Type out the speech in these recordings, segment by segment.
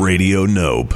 Radio Nope.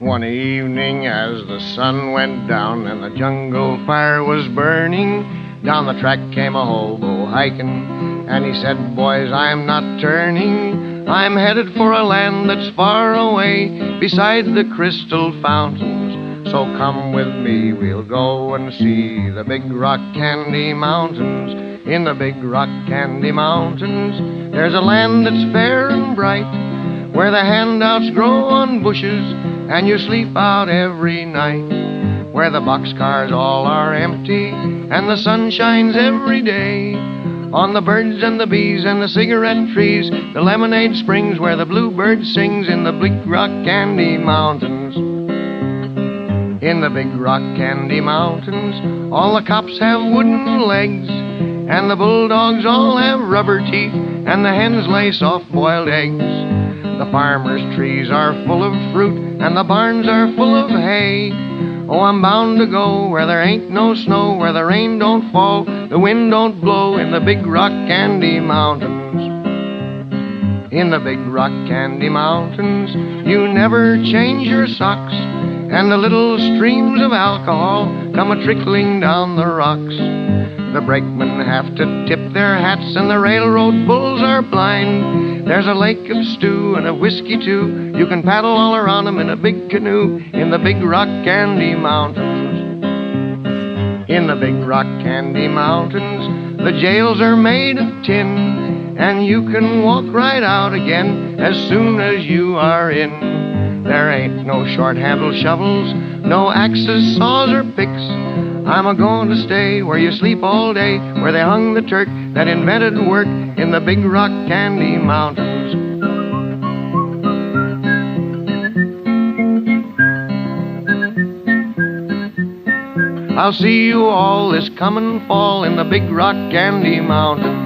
One evening, as the sun went down and the jungle fire was burning, down the track came a hobo hiking, and he said, Boys, I'm not turning. I'm headed for a land that's far away beside the crystal fountains. So come with me, we'll go and see the big rock candy mountains. In the big rock candy mountains, there's a land that's fair and bright, where the handouts grow on bushes and you sleep out every night. Where the boxcars all are empty and the sun shines every day. On the birds and the bees and the cigarette trees, the lemonade springs where the bluebird sings in the big rock candy mountains. In the big rock candy mountains, all the cops have wooden legs, and the bulldogs all have rubber teeth, and the hens lay soft boiled eggs. The farmer's trees are full of fruit, and the barns are full of hay. Oh, I'm bound to go where there ain't no snow, where the rain don't fall, the wind don't blow in the big rock candy mountains. In the big rock candy mountains, you never change your socks, and the little streams of alcohol come a trickling down the rocks. The brakemen have to tip their hats, and the railroad bulls are blind. There's a lake of stew and a whiskey too. You can paddle all around 'em in a big canoe in the big rock candy mountains. In the big rock candy mountains, the jails are made of tin, and you can walk right out again as soon as you are in. There ain't no short handled shovels, no axes, saws, or picks. I'm a going to stay where you sleep all day, where they hung the Turk that invented work in the big rock candy mountains. I'll see you all this coming fall in the big rock candy mountains.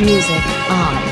Music on.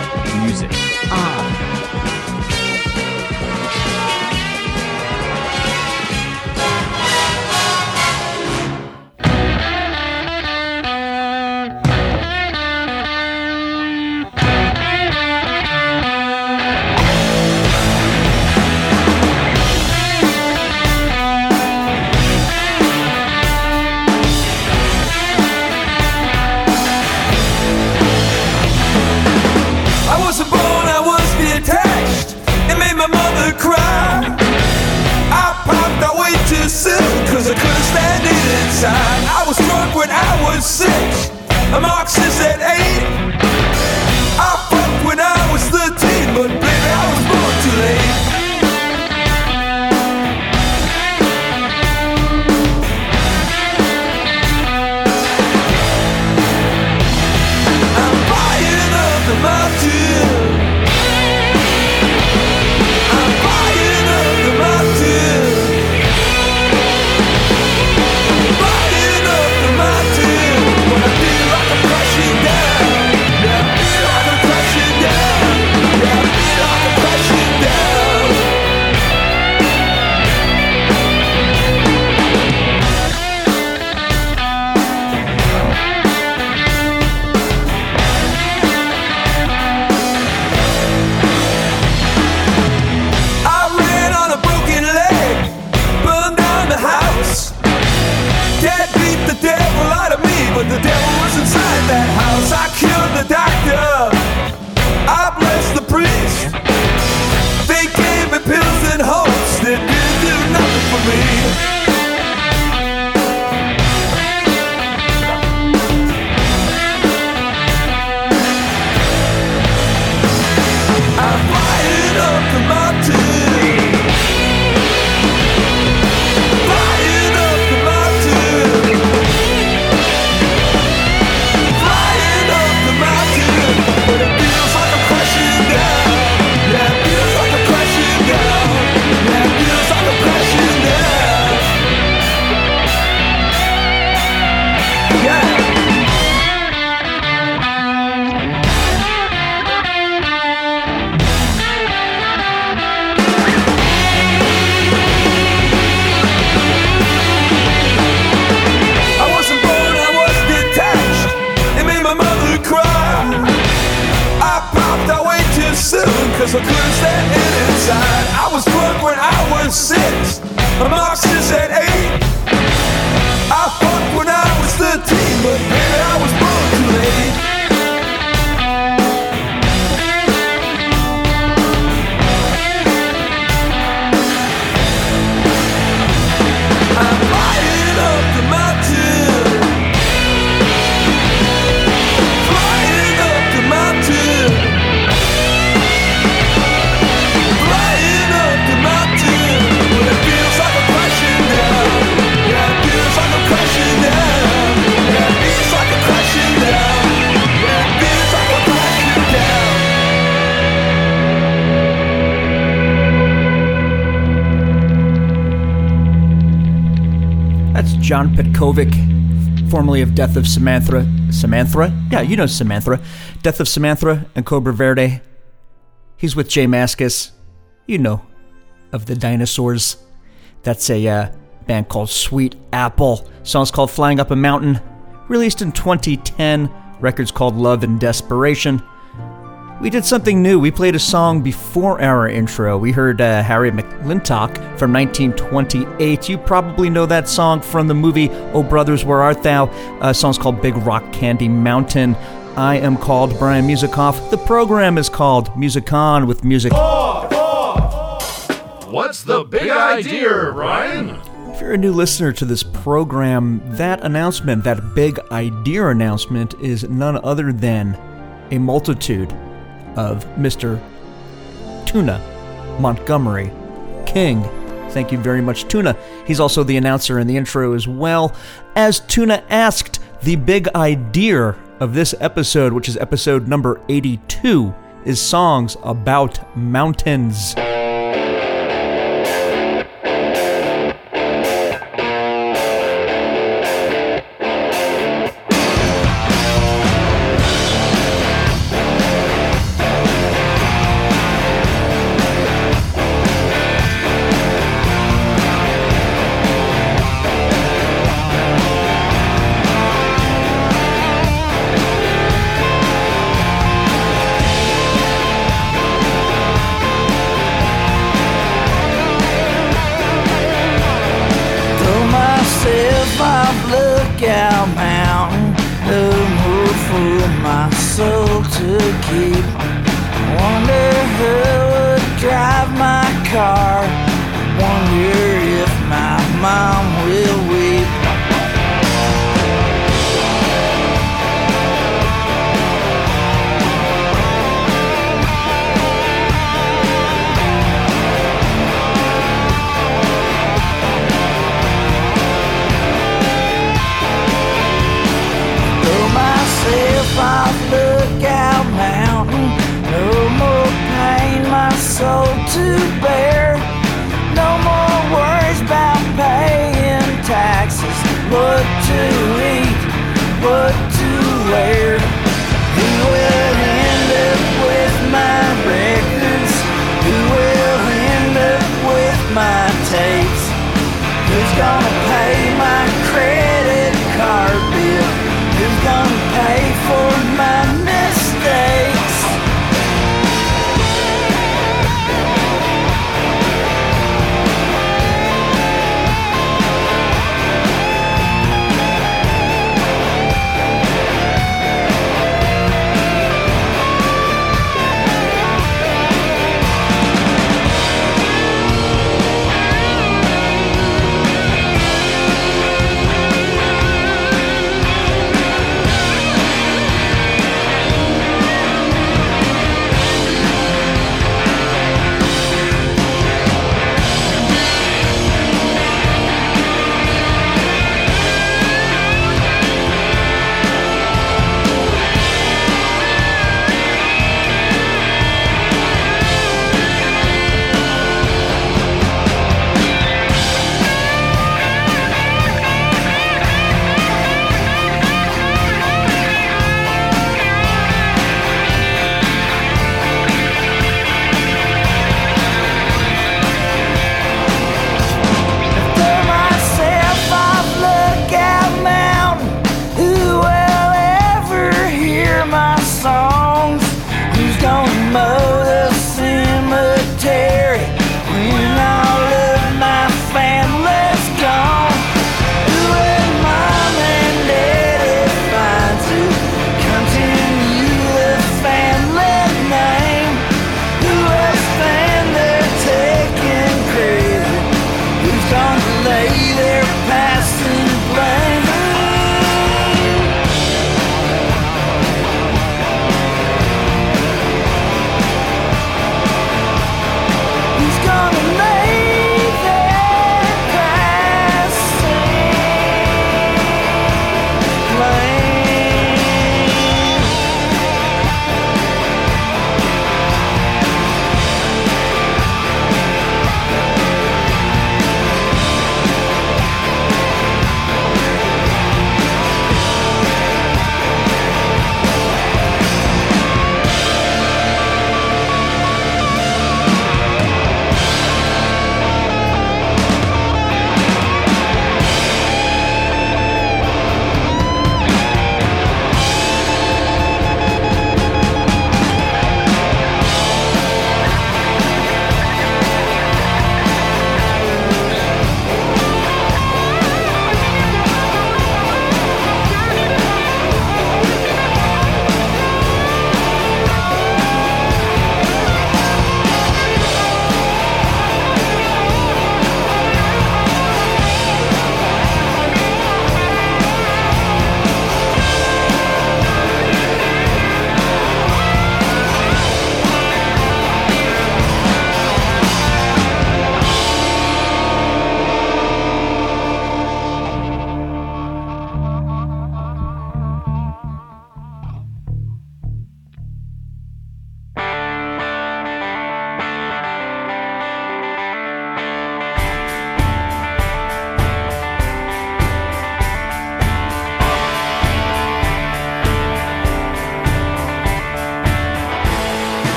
Cause I couldn't stand it inside. I was drunk when I was six, a Marxist John Petkovic, formerly of Death of Samantha. Samantha? Yeah, you know Samantha. Death of Samantha and Cobra Verde. He's with Jay Mascis. You know of the dinosaurs. That's a uh, band called Sweet Apple. Song's called Flying Up a Mountain. Released in 2010. Records called Love and Desperation. We did something new. We played a song before our intro. We heard uh, Harry McClintock from 1928. You probably know that song from the movie Oh Brothers, Where Art Thou? Uh, song's called Big Rock Candy Mountain. I am called Brian Musikoff. The program is called Music On with music. What's the big idea, Ryan? If you're a new listener to this program, that announcement, that big idea announcement, is none other than a multitude of Mr. Tuna Montgomery King. Thank you very much, Tuna. He's also the announcer in the intro as well. As Tuna asked, the big idea of this episode, which is episode number 82, is songs about mountains.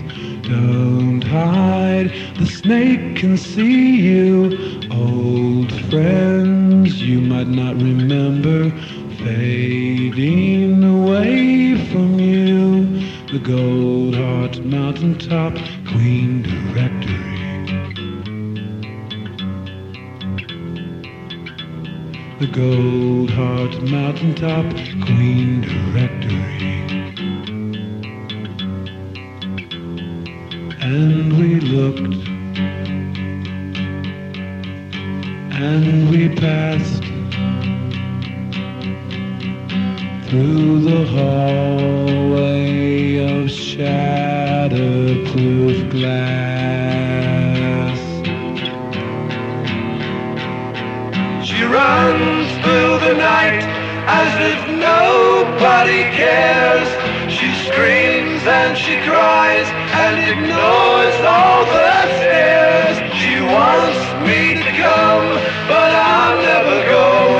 Face. Don't hide, the snake can see you. Old friends you might not remember fading away from you. The Goldheart Mountaintop Queen Directory. The Goldheart Mountaintop Queen Directory. And we looked, and we passed through the hallway of shatterproof glass. She runs through the night as if nobody cares. She screams and she cries and ignores all the stares. She wants me to come, but I'll never going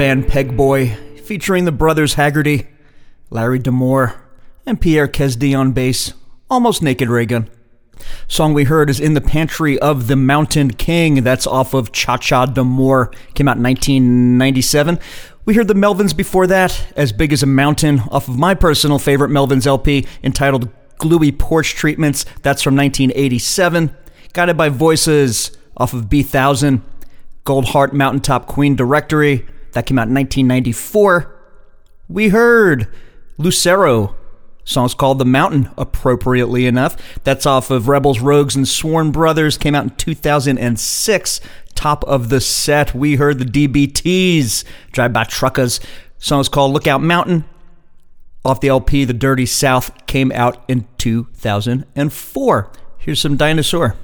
band Pegboy, featuring the brothers Haggerty, Larry Damore, and Pierre Kezdy on bass, almost Naked Raygun. Song we heard is In the Pantry of the Mountain King. That's off of Cha Cha Damore. Came out in 1997. We heard the Melvins before that, As Big as a Mountain, off of my personal favorite Melvins LP entitled Gluey Porch Treatments. That's from 1987. Guided by Voices, off of B1000. Goldheart Mountaintop Queen Directory. That came out in 1994. We heard Lucero. Song's called The Mountain, appropriately enough. That's off of Rebels, Rogues, and Sworn Brothers. Came out in 2006. Top of the set, we heard the DBTs, Drive By Truckers. Song's called Lookout Mountain. Off the LP, The Dirty South came out in 2004. Here's some dinosaur.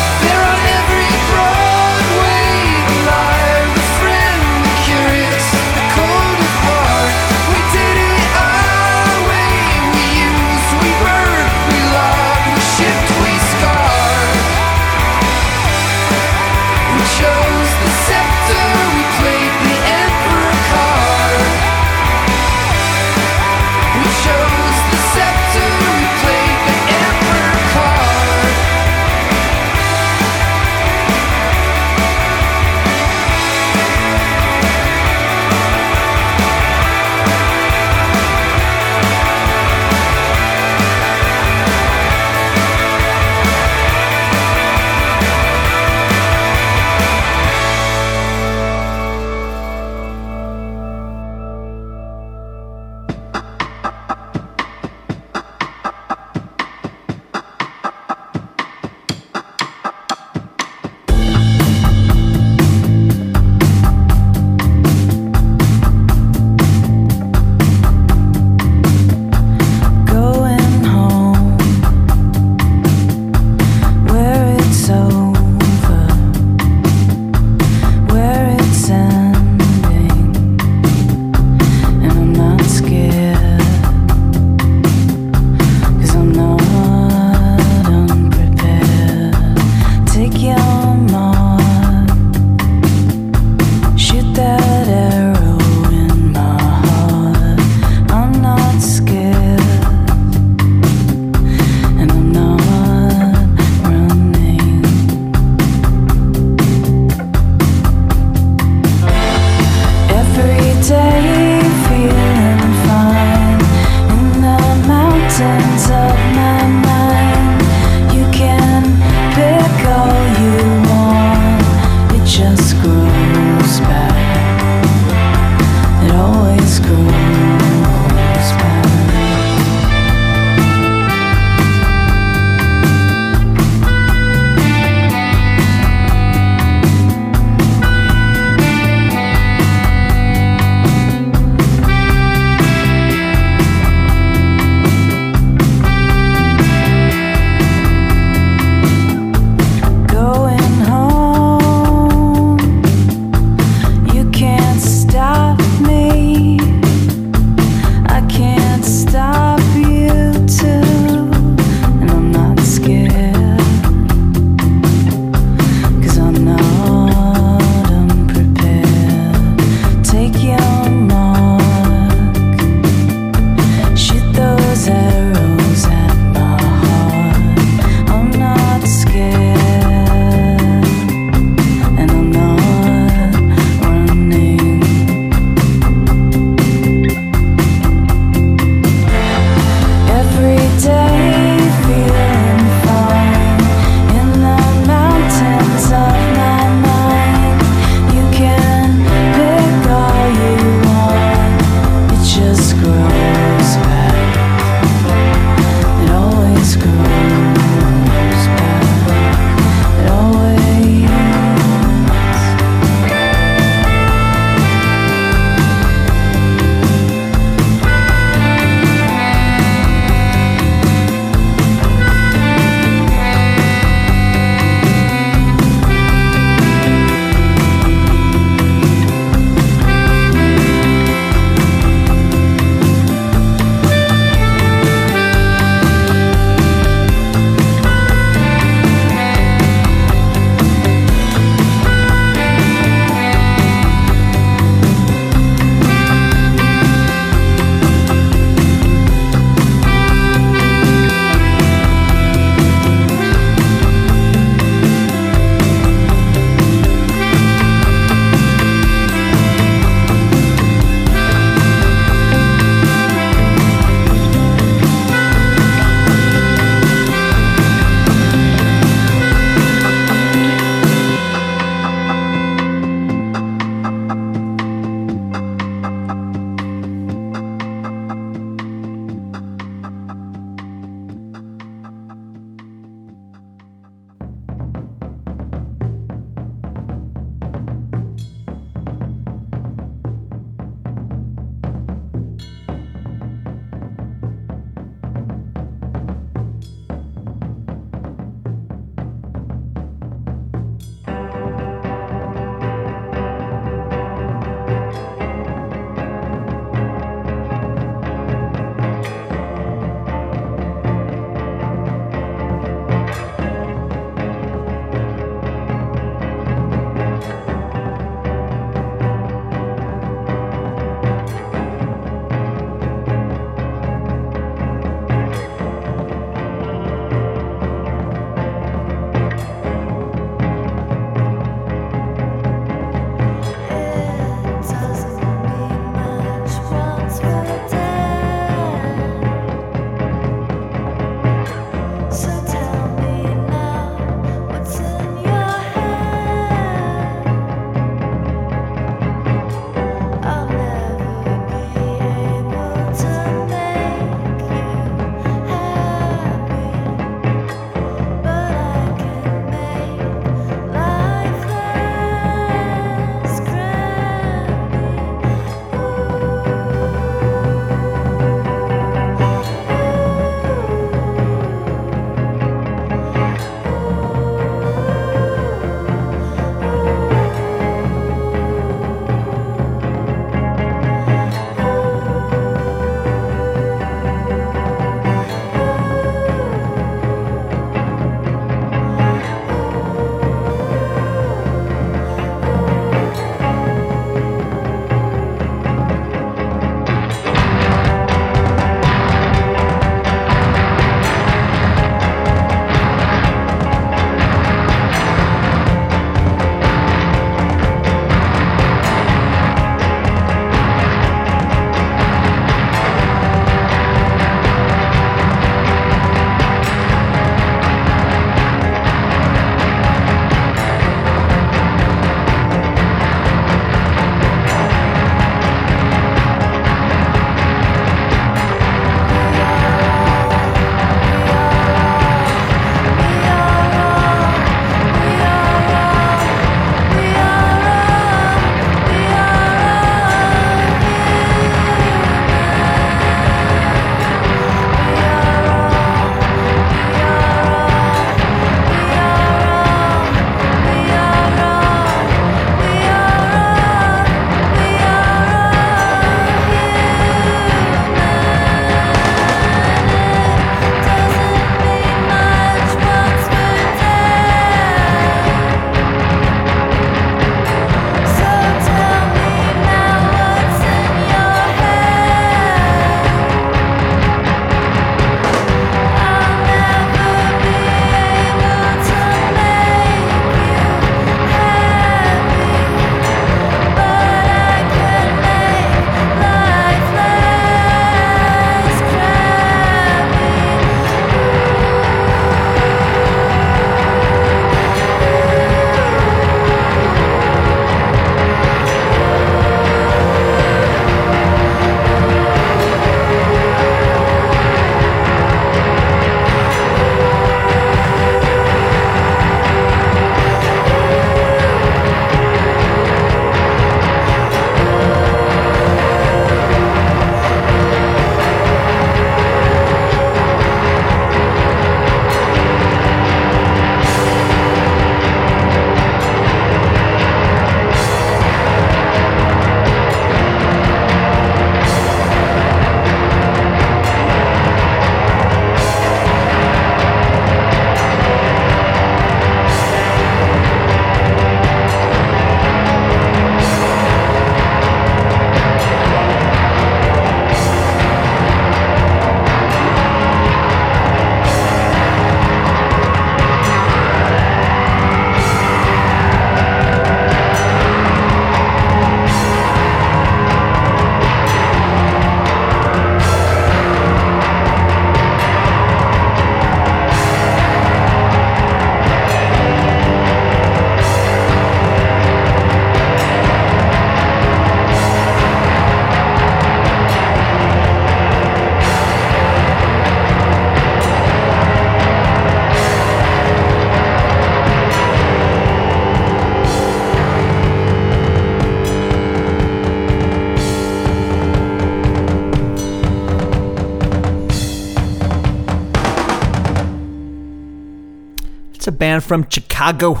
Band from Chicago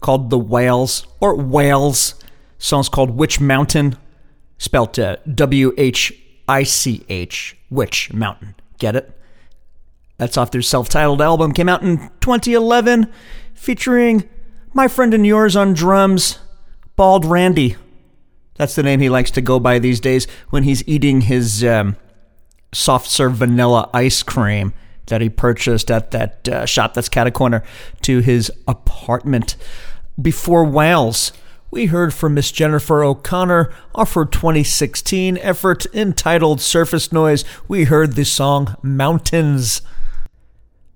called The Whales or Whales. Song's called Which Mountain, spelt uh, W H I C H, Which Mountain. Get it? That's off their self titled album. Came out in 2011, featuring my friend and yours on drums, Bald Randy. That's the name he likes to go by these days when he's eating his um, soft serve vanilla ice cream that he purchased at that uh, shop that's cat a corner to his apartment. Before Whales, we heard from Miss Jennifer O'Connor off her 2016 effort entitled Surface Noise. We heard the song Mountains.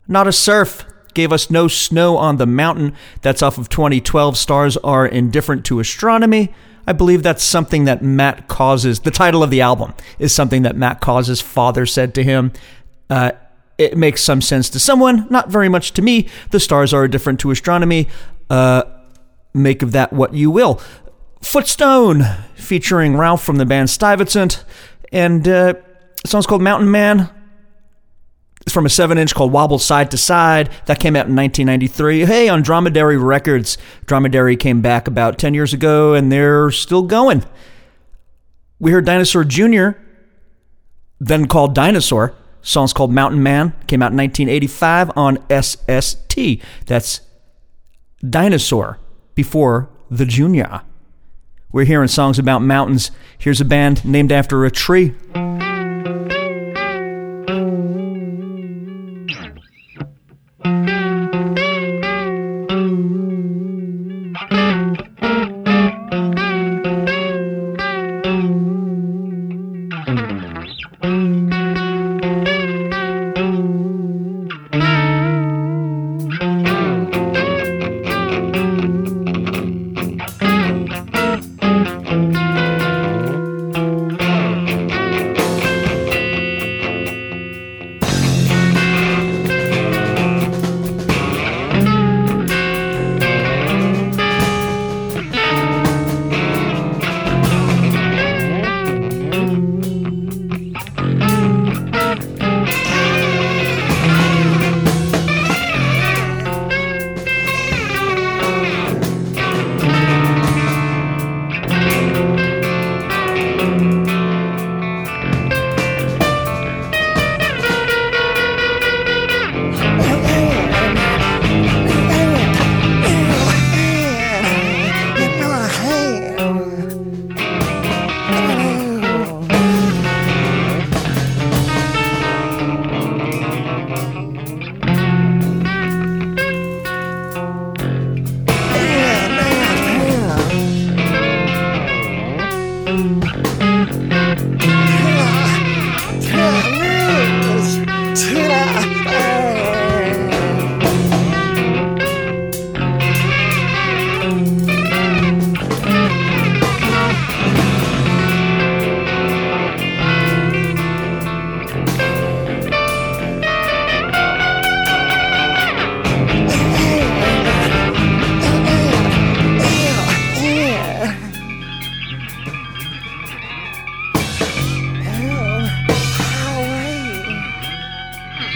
Nada Surf gave us no snow on the mountain. That's off of 2012. Stars are indifferent to astronomy. I believe that's something that Matt Caws's. the title of the album is something that Matt Caws's. father said to him. Uh, it makes some sense to someone, not very much to me. The stars are different to astronomy. Uh, make of that what you will. Footstone, featuring Ralph from the band Stuyvesant, and uh, the song's called Mountain Man. It's from a 7 inch called Wobble Side to Side. That came out in 1993. Hey, on Dromedary Records. Dromedary came back about 10 years ago and they're still going. We heard Dinosaur Jr., then called Dinosaur. Song's called Mountain Man. Came out in 1985 on SST. That's Dinosaur before the Junior. We're hearing songs about mountains. Here's a band named after a tree.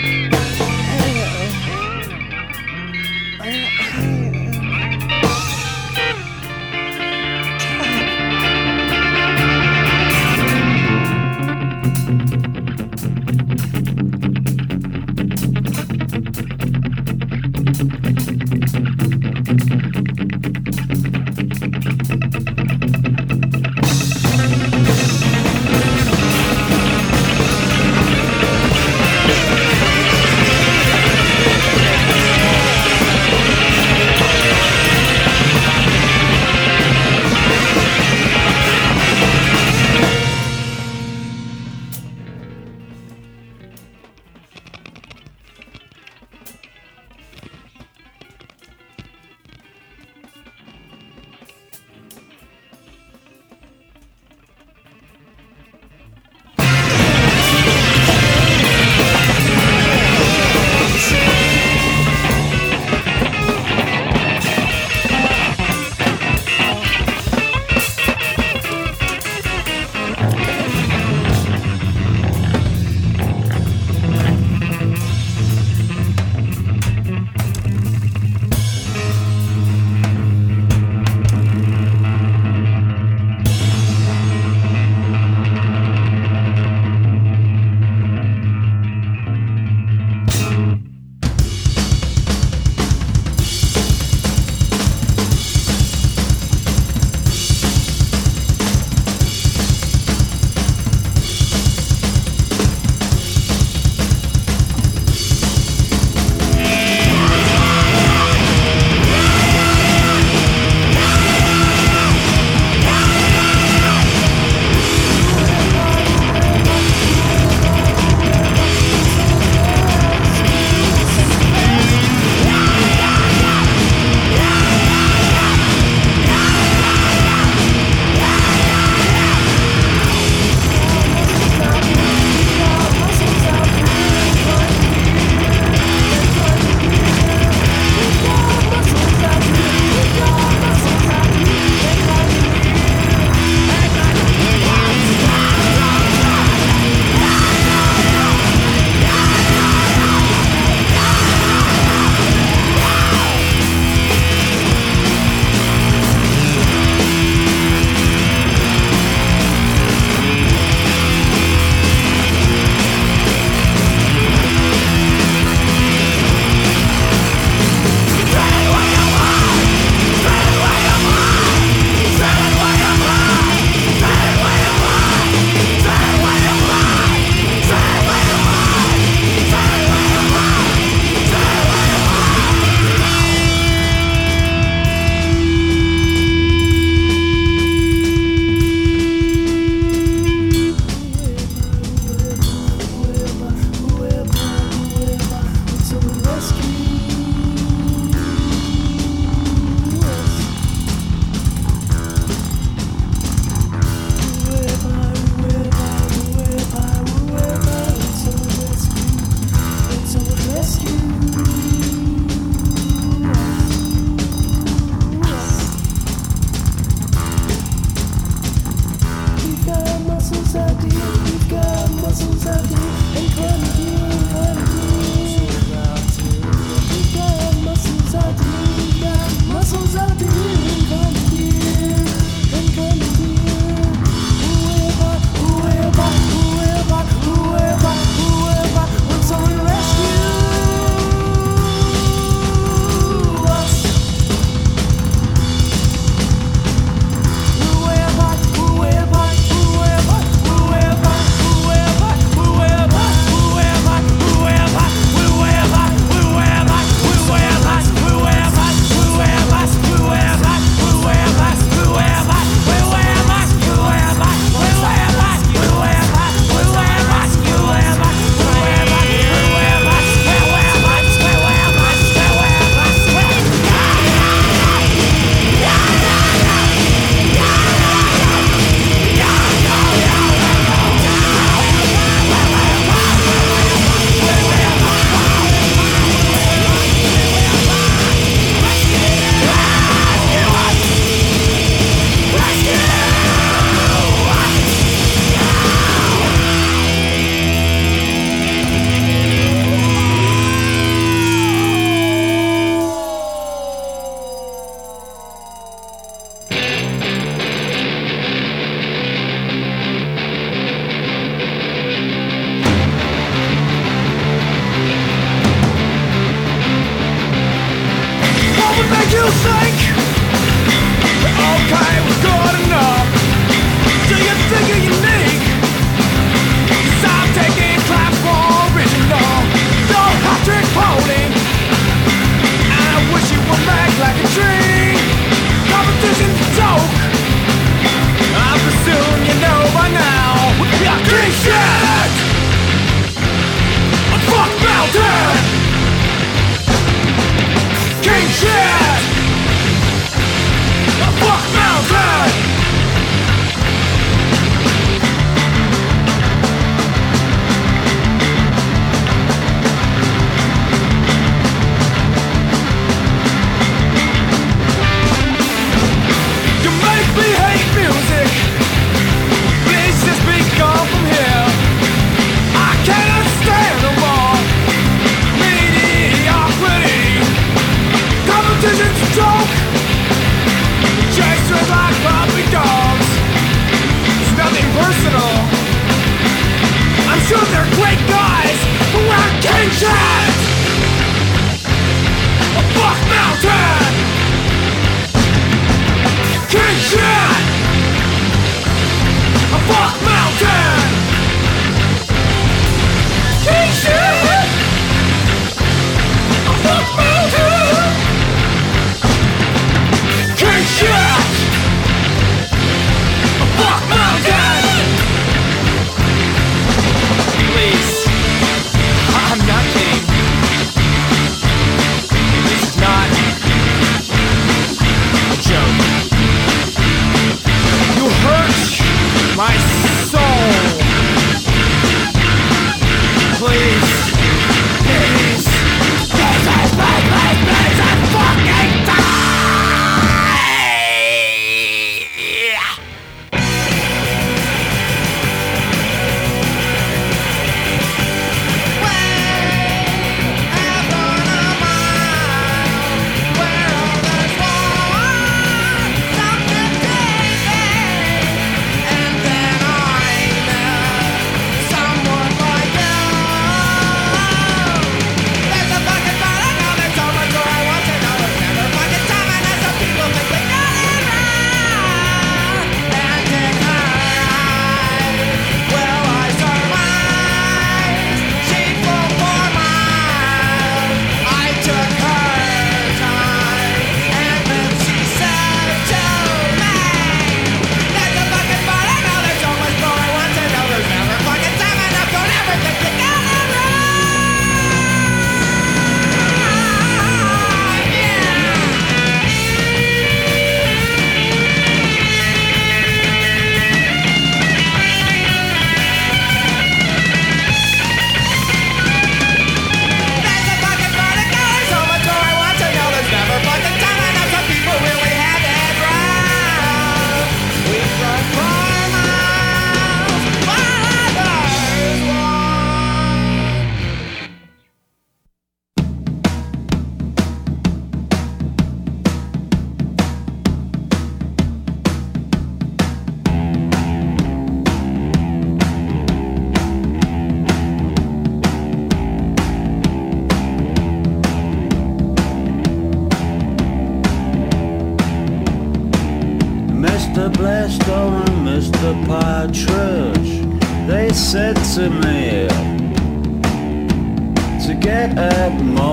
Bye. Said to me to get a mortgage,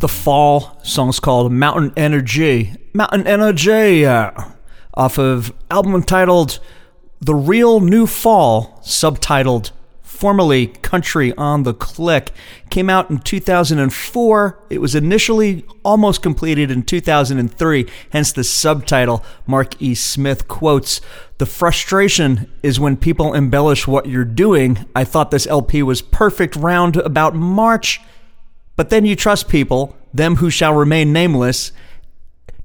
The Fall. Song's called Mountain Energy. Mountain Energy. uh, off of album entitled The Real New Fall, subtitled formerly Country on the Click. Came out in 2004. It was initially almost completed in 2003, hence the subtitle. Mark E. Smith quotes The frustration is when people embellish what you're doing. I thought this LP was perfect round about March. But then you trust people, them who shall remain nameless,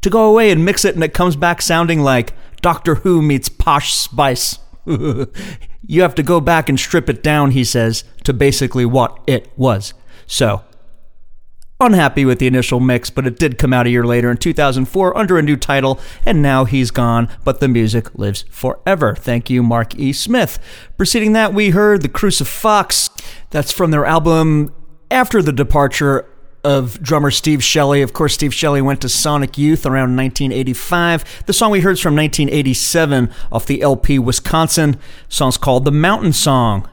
to go away and mix it and it comes back sounding like Doctor Who meets Posh Spice. you have to go back and strip it down, he says, to basically what it was. So, unhappy with the initial mix, but it did come out a year later in 2004 under a new title, and now he's gone, but the music lives forever. Thank you, Mark E. Smith. Preceding that, we heard The Crucifucks. That's from their album after the departure of drummer Steve Shelley. Of course, Steve Shelley went to Sonic Youth around 1985. The song we heard is from 1987 off the LP Wisconsin. The song's called The Mountain Song.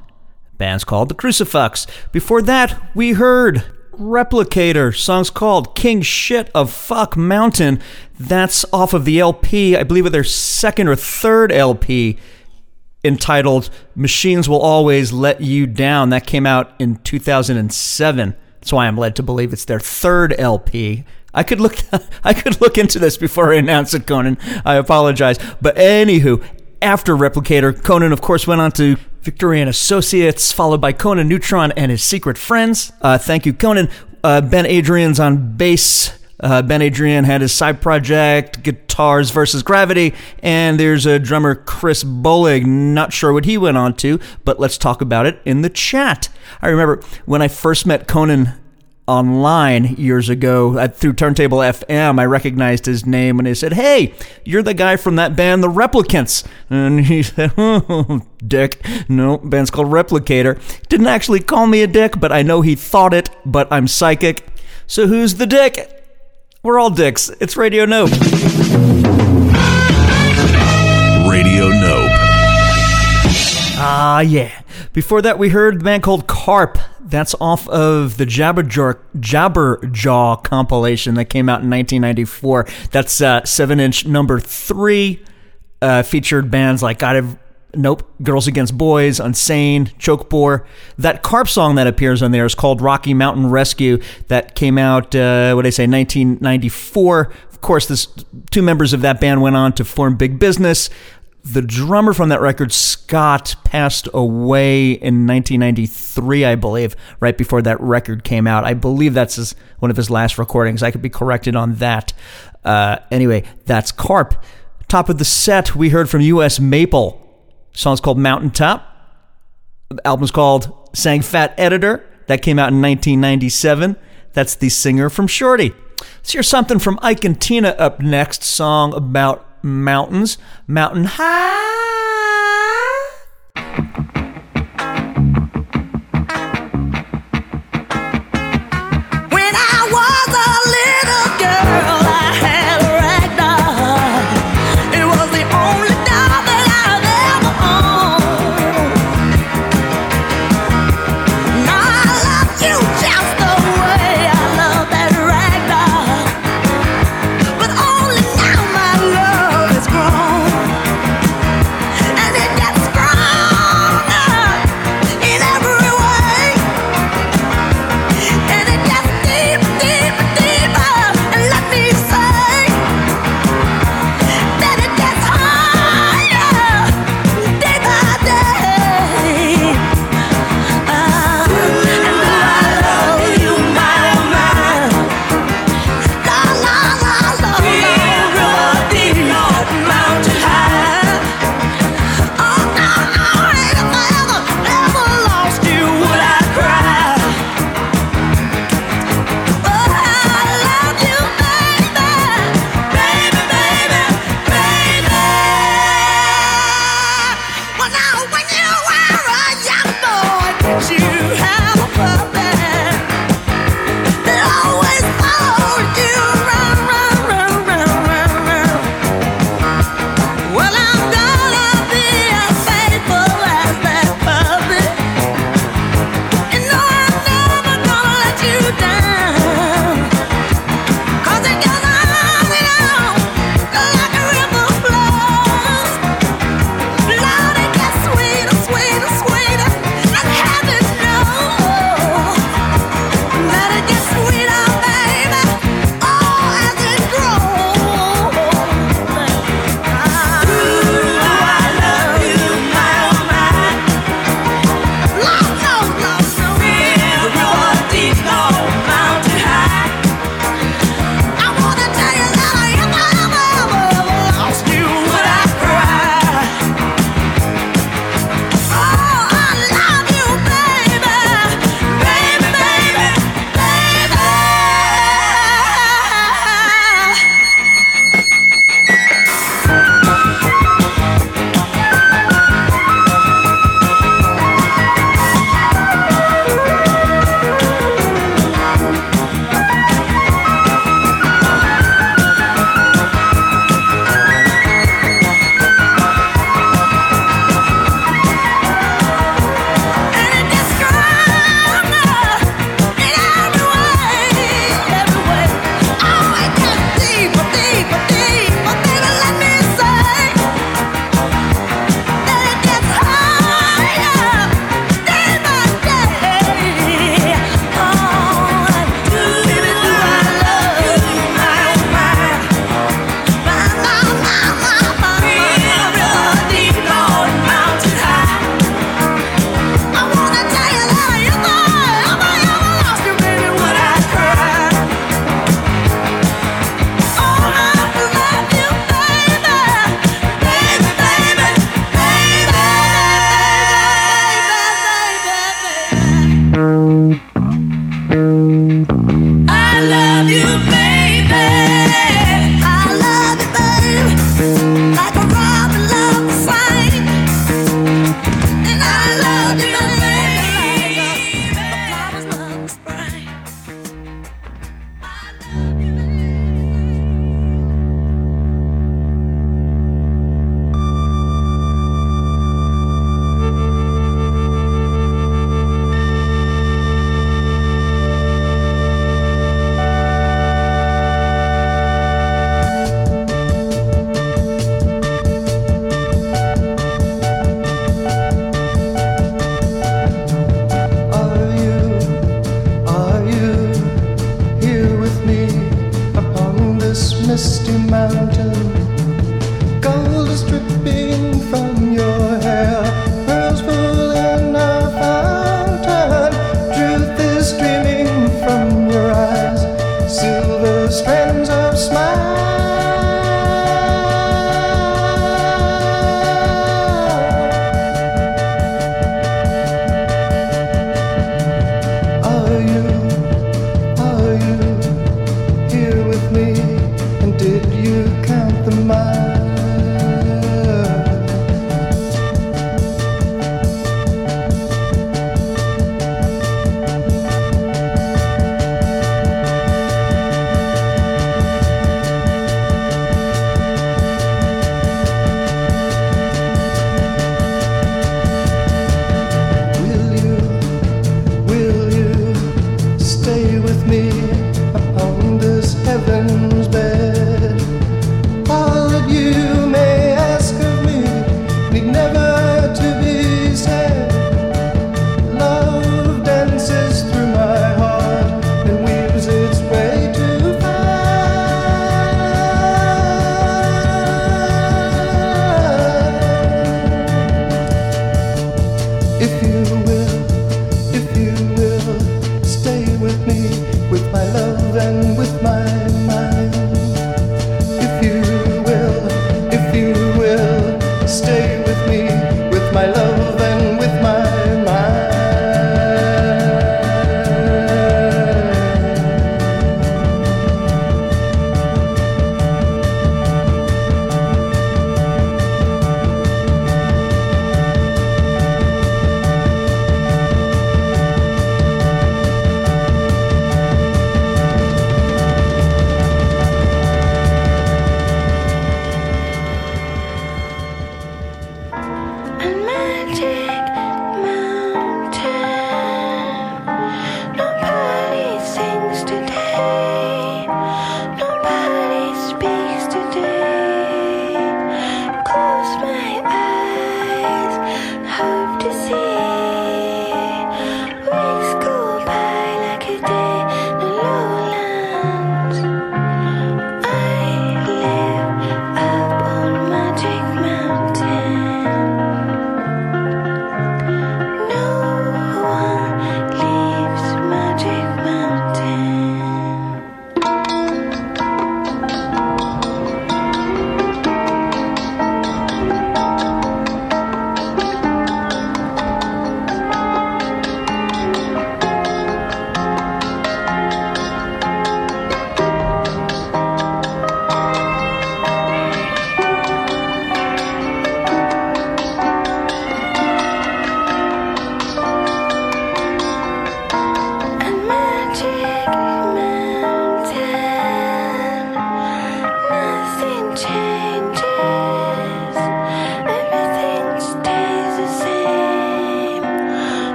Band's called The Crucifucks. Before that, we heard Replicator. Song's called King Shit of Fuck Mountain. That's off of the LP, I believe, their second or third LP entitled Machines Will Always Let You Down. That came out in 2007. That's why I'm led to believe it's their third LP. I could look I could look into this before I announce it, Conan. I apologize. But anywho, after Replicator, Conan of course went on to Victory and Associates, followed by Conan Neutron and his secret friends. Uh, thank you, Conan. Uh, ben Adrian's on bass. Uh, ben Adrian had his side project, Guitars versus Gravity, and there's a drummer, Chris Bolig. Not sure what he went on to, but let's talk about it in the chat. I remember when I first met Conan online years ago uh, through Turntable FM. I recognized his name and he said, Hey, you're the guy from that band, The Replicants. And he said, Oh, dick. No, band's called Replicator. Didn't actually call me a dick, but I know he thought it, but I'm psychic. So who's the dick? We're all dicks. It's Radio Nope. Radio Nope. Ah, yeah. Before that, we heard the band called Karp. That's off of the Jabberjaw, Jabberjaw compilation that came out in 1994. That's uh, 7 inch number three. Uh, featured bands like God Nope, Girls Against Boys, Unsane, Chokebore. That Karp song that appears on there is called Rocky Mountain Rescue. That came out, uh, what did I say, 1994. Of course, this two members of that band went on to form Big Business. The drummer from that record, Scott, passed away in 1993, I believe, right before that record came out. I believe that's his, one of his last recordings. I could be corrected on that. Uh, anyway, that's Karp. Top of the set, we heard from U.S. Maple. Song's called Mountaintop. The album's called Sang Phat Editor. That came out in 1997. That's the singer from Shorty. Let's hear something from Ike and Tina up next. Song about mountains. Mountain High.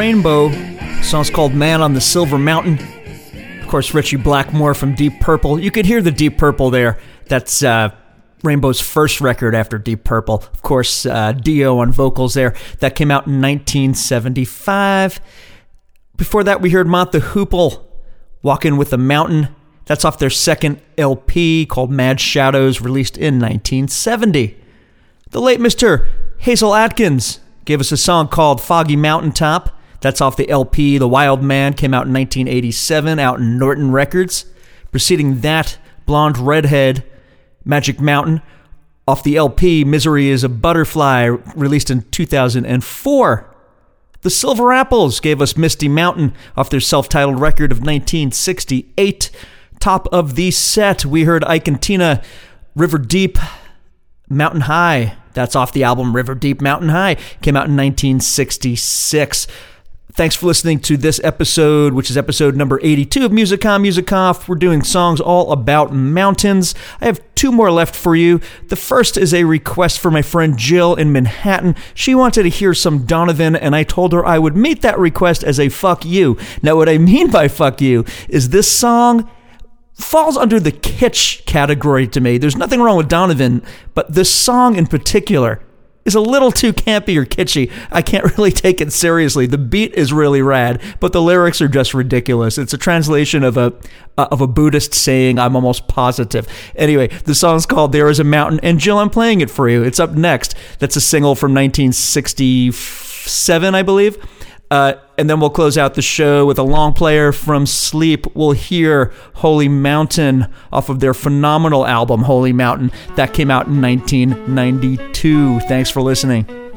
Rainbow. The song's called Man on the Silver Mountain. Of course, Richie Blackmore from Deep Purple. You could hear the Deep Purple there. That's uh, Rainbow's first record after Deep Purple. Of course, uh, Dio on vocals there. That came out in 1975. Before that, we heard Mott the Hoople, Walking with the Mountain. That's off their second LP called Mad Shadows, released in 1970. The late Mr. Hasil Adkins gave us a song called Foggy Mountaintop. That's off the LP The Wild Man, came out in 1987, out in Norton Records. Preceding that, Blonde Redhead, Magic Mountain, off the LP Misery is a Butterfly, released in 2004. The Silver Apples gave us Misty Mountain off their self titled record of 1968. Top of the set, we heard Ike and Tina, River Deep, Mountain High. That's off the album River Deep Mountain High. Came out in 1966. Thanks for listening to this episode, which is episode number 82 of Music On Music Off. We're doing songs all about mountains. I have two more left for you. The first is a request for my friend Jill in Manhattan. She wanted to hear some Donovan, and I told her I would meet that request as a fuck you. Now, what I mean by fuck you is this song falls under the kitsch category to me. There's nothing wrong with Donovan, but this song in particular is a little too campy or kitschy. I can't really take it seriously. The beat is really rad, but the lyrics are just ridiculous. It's a translation of a uh, of a Buddhist saying. I'm almost positive. Anyway, the song's called "There Is a Mountain," and Jill, I'm playing it for you. It's up next. That's a single from 1967, I believe. Uh, and then we'll close out the show with a long player from Sleep. We'll hear Holy Mountain off of their phenomenal album, Holy Mountain. That came out in 1992. Thanks for listening.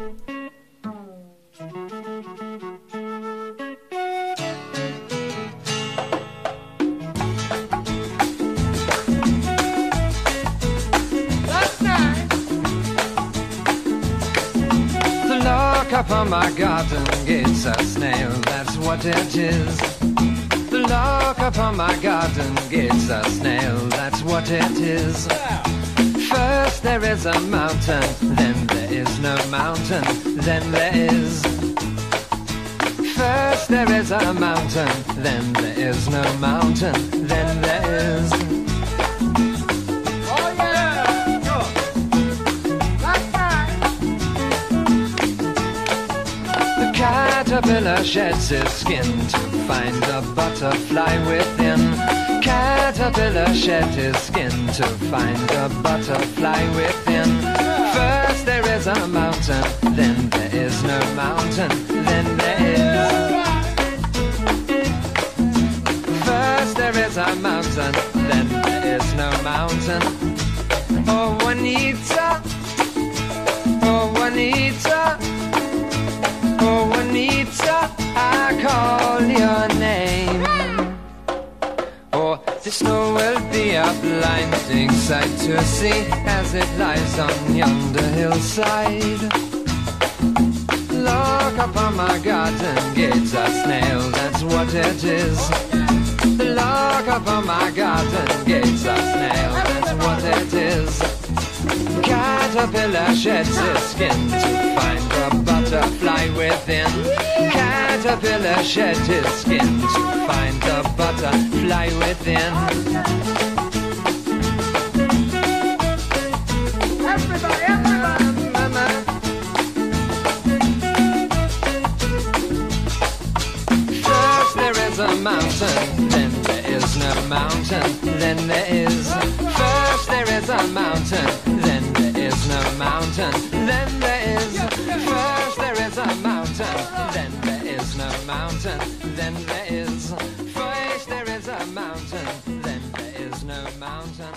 My garden gate's a snail, that's what it is. The lock upon my garden gate's a snail, that's what it is. First there is a mountain, then there is no mountain, then there is. First there is a mountain, then there is no mountain, then there is. Caterpillar sheds its skin to find a butterfly within. Caterpillar sheds his skin to find a butterfly within. First there is a mountain, then there is no mountain, then there is. First there is a mountain, then there is no mountain. Oh Juanita, oh Juanita. Juanita, I call your name. Oh, the snow will be a blinding sight to see as it lies on yonder hillside. Look up on my garden gates, a snail, that's what it is. Look up on my garden gates, a snail, that's what it is. Caterpillar sheds its skin to find the butterfly within. Caterpillar sheds its skin to find the butterfly within. Everybody, everybody. First there is a mountain, then there is no mountain, then there is. First there is a mountain, then there is no mountain, then there is. First there is a mountain, then there is no mountain, then there is. First there is a mountain, then there is no mountain,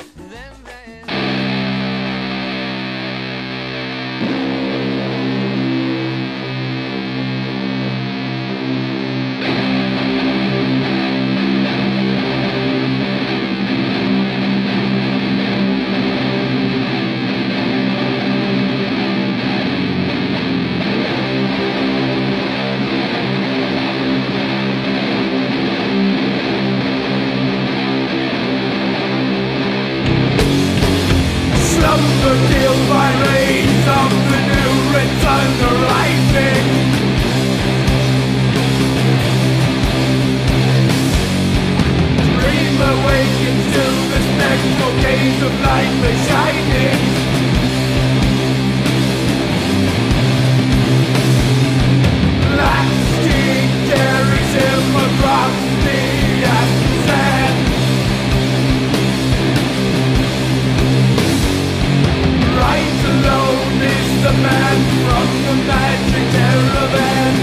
slumber deals by means of the new return to. Dream awakens to the spectral phase of light is shining. alone is the man from the magic caravan.